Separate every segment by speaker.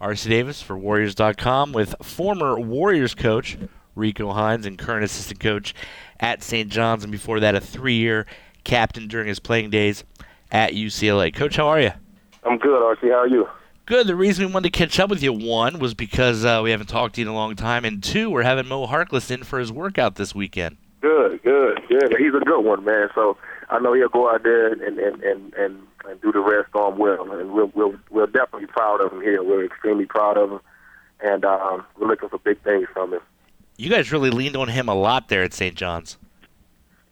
Speaker 1: RC Davis for Warriors.com with former Warriors coach Rico Hines and current assistant coach at St. John's, and before that, a three year captain during his playing days at UCLA. Coach, how are you?
Speaker 2: I'm good, RC. How are you?
Speaker 1: Good. The reason we wanted to catch up with you, one, was because uh, we haven't talked to you in a long time, and two, we're having Moe Harkless in for his workout this weekend.
Speaker 2: Good, good, good. He's a good one, man. So I know he'll go out there and and and and, and do the rest on well, and we'll we'll we're definitely proud of him here. We're extremely proud of him, and um, we're looking for big things from him.
Speaker 1: You guys really leaned on him a lot there at St. John's.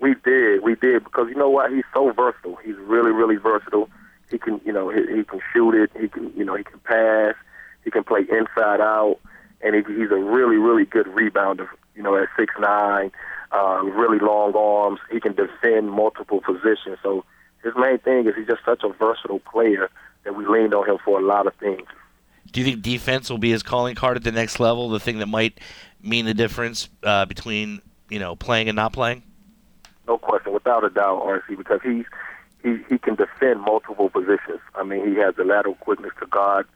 Speaker 2: We did, we did, because you know what? He's so versatile. He's really, really versatile. He can, you know, he, he can shoot it. He can, you know, he can pass. He can play inside out, and he, he's a really, really good rebounder. You know, at six nine, uh, really long arms. He can defend multiple positions. So his main thing is he's just such a versatile player that we leaned on him for a lot of things.
Speaker 1: Do you think defense will be his calling card at the next level? The thing that might mean the difference uh, between you know playing and not playing?
Speaker 2: No question, without a doubt, RC, because he's he he can defend multiple positions. I mean, he has the lateral quickness to guard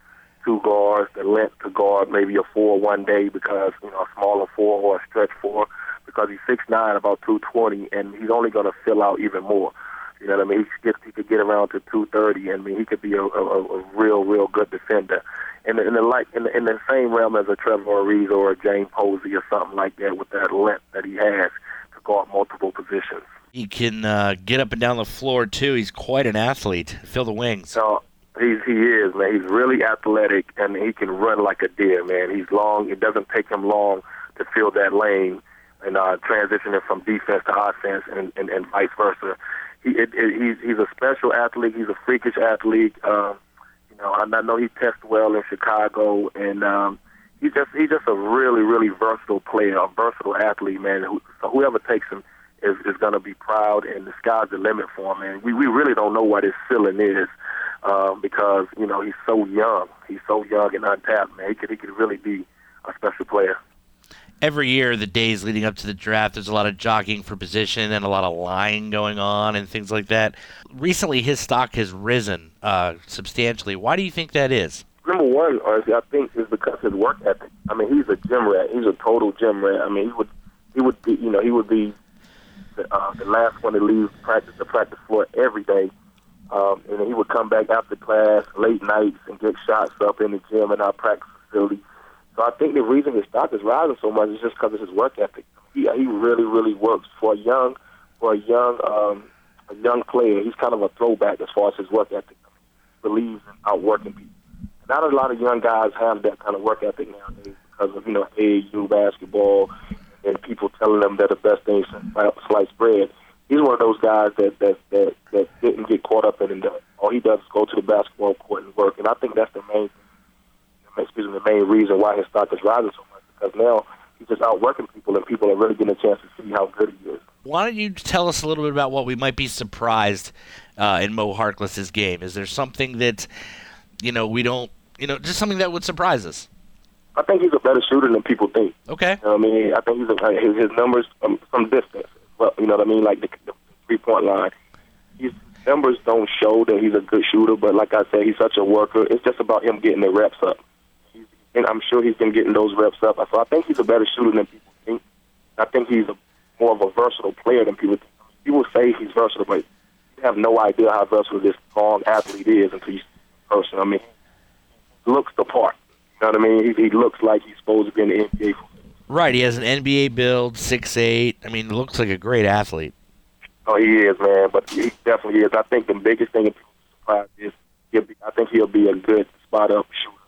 Speaker 2: two guards, the length to guard maybe a four one day because you know a smaller four or a stretch four because he's six nine, about two twenty, and he's only going to fill out even more. You know what I mean? He could get, he could get around to two thirty, and I mean he could be a, a, a real real good defender. In the, in the like in the, in the same realm as a Trevor Ariza or a James Posey or something like that with that length that he has to guard multiple positions.
Speaker 1: He can uh, get up and down the floor too. He's quite an athlete. Fill the wings.
Speaker 2: So he's he is man. He's really athletic and he can run like a deer, man. He's long. It doesn't take him long to fill that lane and uh, transitioning from defense to offense and, and, and vice versa. He it, it, he's he's a special athlete. He's a freakish athlete. Um, you know, I, I know he tests well in Chicago, and um, he's just he's just a really really versatile player, a versatile athlete, man. So whoever takes him is is going to be proud, and the sky's the limit for him. And we we really don't know what his ceiling is um, because you know he's so young. He's so young and untapped, man. He could he could really be
Speaker 1: every year, the days leading up to the draft, there's a lot of jockeying for position and a lot of lying going on and things like that. Recently, his stock has risen uh, substantially. Why do you think that is?
Speaker 2: Number one, I think is because his work ethic. I mean, he's a gym rat. He's a total gym rat. I mean, he would, he would be, you know, he would be the, uh, the last one to leave practice the practice floor every day. Um, and then he would come back after class, late nights, and get shots up in the gym in our practice facility so I think the reason his stock is rising so much is just because of his work ethic. He he really really works for a young for a young um, a young player. He's kind of a throwback as far as his work ethic. Believes in outworking people. Not a lot of young guys have that kind of work ethic nowadays because of you know AAU basketball and people telling them that the best thing is sliced bread. He's one of those guys that that that that didn't get caught up in it. All he does is go to the basketball court and work, and I think that's the main thing me, the main reason why his stock is rising so much because now he's just outworking people, and people are really getting a chance to see how good he is.
Speaker 1: Why don't you tell us a little bit about what we might be surprised uh, in Moe Harkless's game? Is there something that you know we don't, you know, just something that would surprise us?
Speaker 2: I think he's a better shooter than people think.
Speaker 1: Okay.
Speaker 2: You know I mean, I think he's a, his, his numbers um, from distance. Well, you know what I mean, like the, the three point line. His numbers don't show that he's a good shooter, but like I said, he's such a worker. It's just about him getting the reps up and I'm sure he's been getting those reps up. So I think he's a better shooter than people think. I think he's a, more of a versatile player than people think. People say he's versatile, but you have no idea how versatile this long athlete is until you see person. I mean, looks the part. You know what I mean? He, he looks like he's supposed to be in the NBA.
Speaker 1: Right. He has an NBA build, six eight. I mean, looks like a great athlete.
Speaker 2: Oh, he is, man. But he definitely is. I think the biggest thing that people surprised is he'll be, I think he'll be a good spot up shooter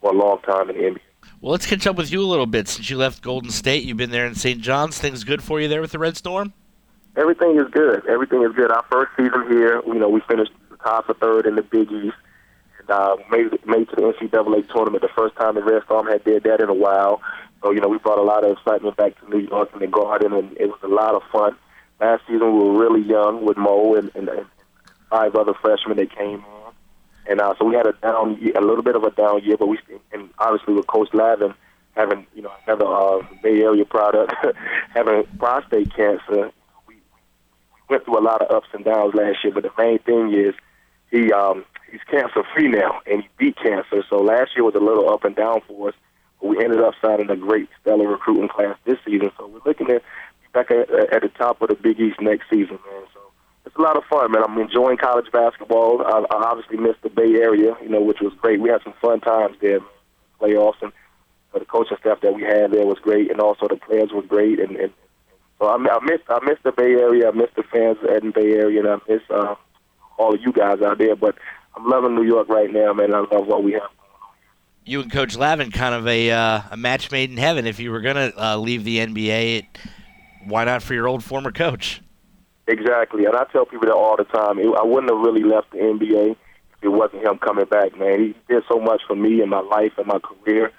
Speaker 2: for a long time in the NBA.
Speaker 1: Well, let's catch up with you a little bit. Since you left Golden State, you've been there in St. John's. Things good for you there with the Red Storm?
Speaker 2: Everything is good. Everything is good. Our first season here, you know, we finished top for third in the Big East and uh, made made to the NCAA tournament. The first time the Red Storm had did that in a while. So you know, we brought a lot of excitement back to New York and the Garden, and it was a lot of fun. Last season we were really young with Moe and, and, and five other freshmen that came in and uh, so we had a down, a little bit of a down year, but we, and obviously with Coach Lavin having, you know, another uh, Bay Area product, having prostate cancer, we, we went through a lot of ups and downs last year. But the main thing is he um, he's cancer free now, and he beat cancer. So last year was a little up and down for us, but we ended up signing a great stellar recruiting class this season. So we're looking at back at, at the top of the Big East next season, man. A lot of fun, man. I'm enjoying college basketball. I, I obviously missed the Bay Area, you know, which was great. We had some fun times there, playoffs, and uh, the coaching staff that we had there was great, and also the players were great. And, and so I, I miss I miss the Bay Area. I miss the fans at the Bay Area, and I miss uh, all of you guys out there. But I'm loving New York right now, man. I love what we have.
Speaker 1: You and Coach Lavin, kind of a uh, a match made in heaven. If you were gonna uh, leave the NBA, why not for your old former coach?
Speaker 2: Exactly, and I tell people that all the time. It, I wouldn't have really left the NBA if it wasn't him coming back, man. He did so much for me in my life and my career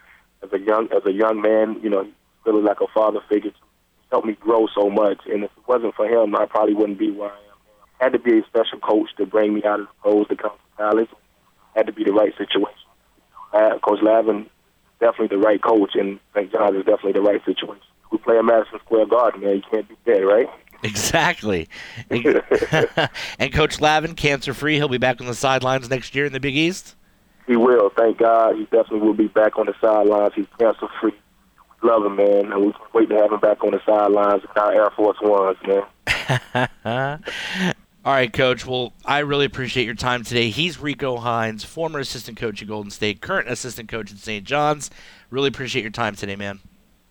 Speaker 2: as a young as a young man. You know, really like a father figure. He helped me grow so much, and if it wasn't for him, I probably wouldn't be where I am. Had to be a special coach to bring me out of the pros to come to college. Had to be the right situation. Uh, coach Lavin, definitely the right coach, and St. John's is definitely the right situation. We play in Madison Square Garden, man. You can't beat that, right?
Speaker 1: Exactly. And, Coach Lavin, cancer free, he'll be back on the sidelines next year in the Big East.
Speaker 2: He will. Thank God. He definitely will be back on the sidelines. He's cancer free. Love him, man, and we can't wait to have him back on the sidelines with our Air Force Ones, man.
Speaker 1: All right, Coach. Well, I really appreciate your time today. He's Rico Hines, former assistant coach at Golden State, current assistant coach at St. John's. Really appreciate your time today, man.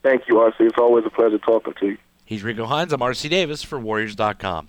Speaker 2: Thank you, RC. It's always a pleasure talking to you.
Speaker 1: He's Rico Hines. I'm RC Davis for Warriors.com.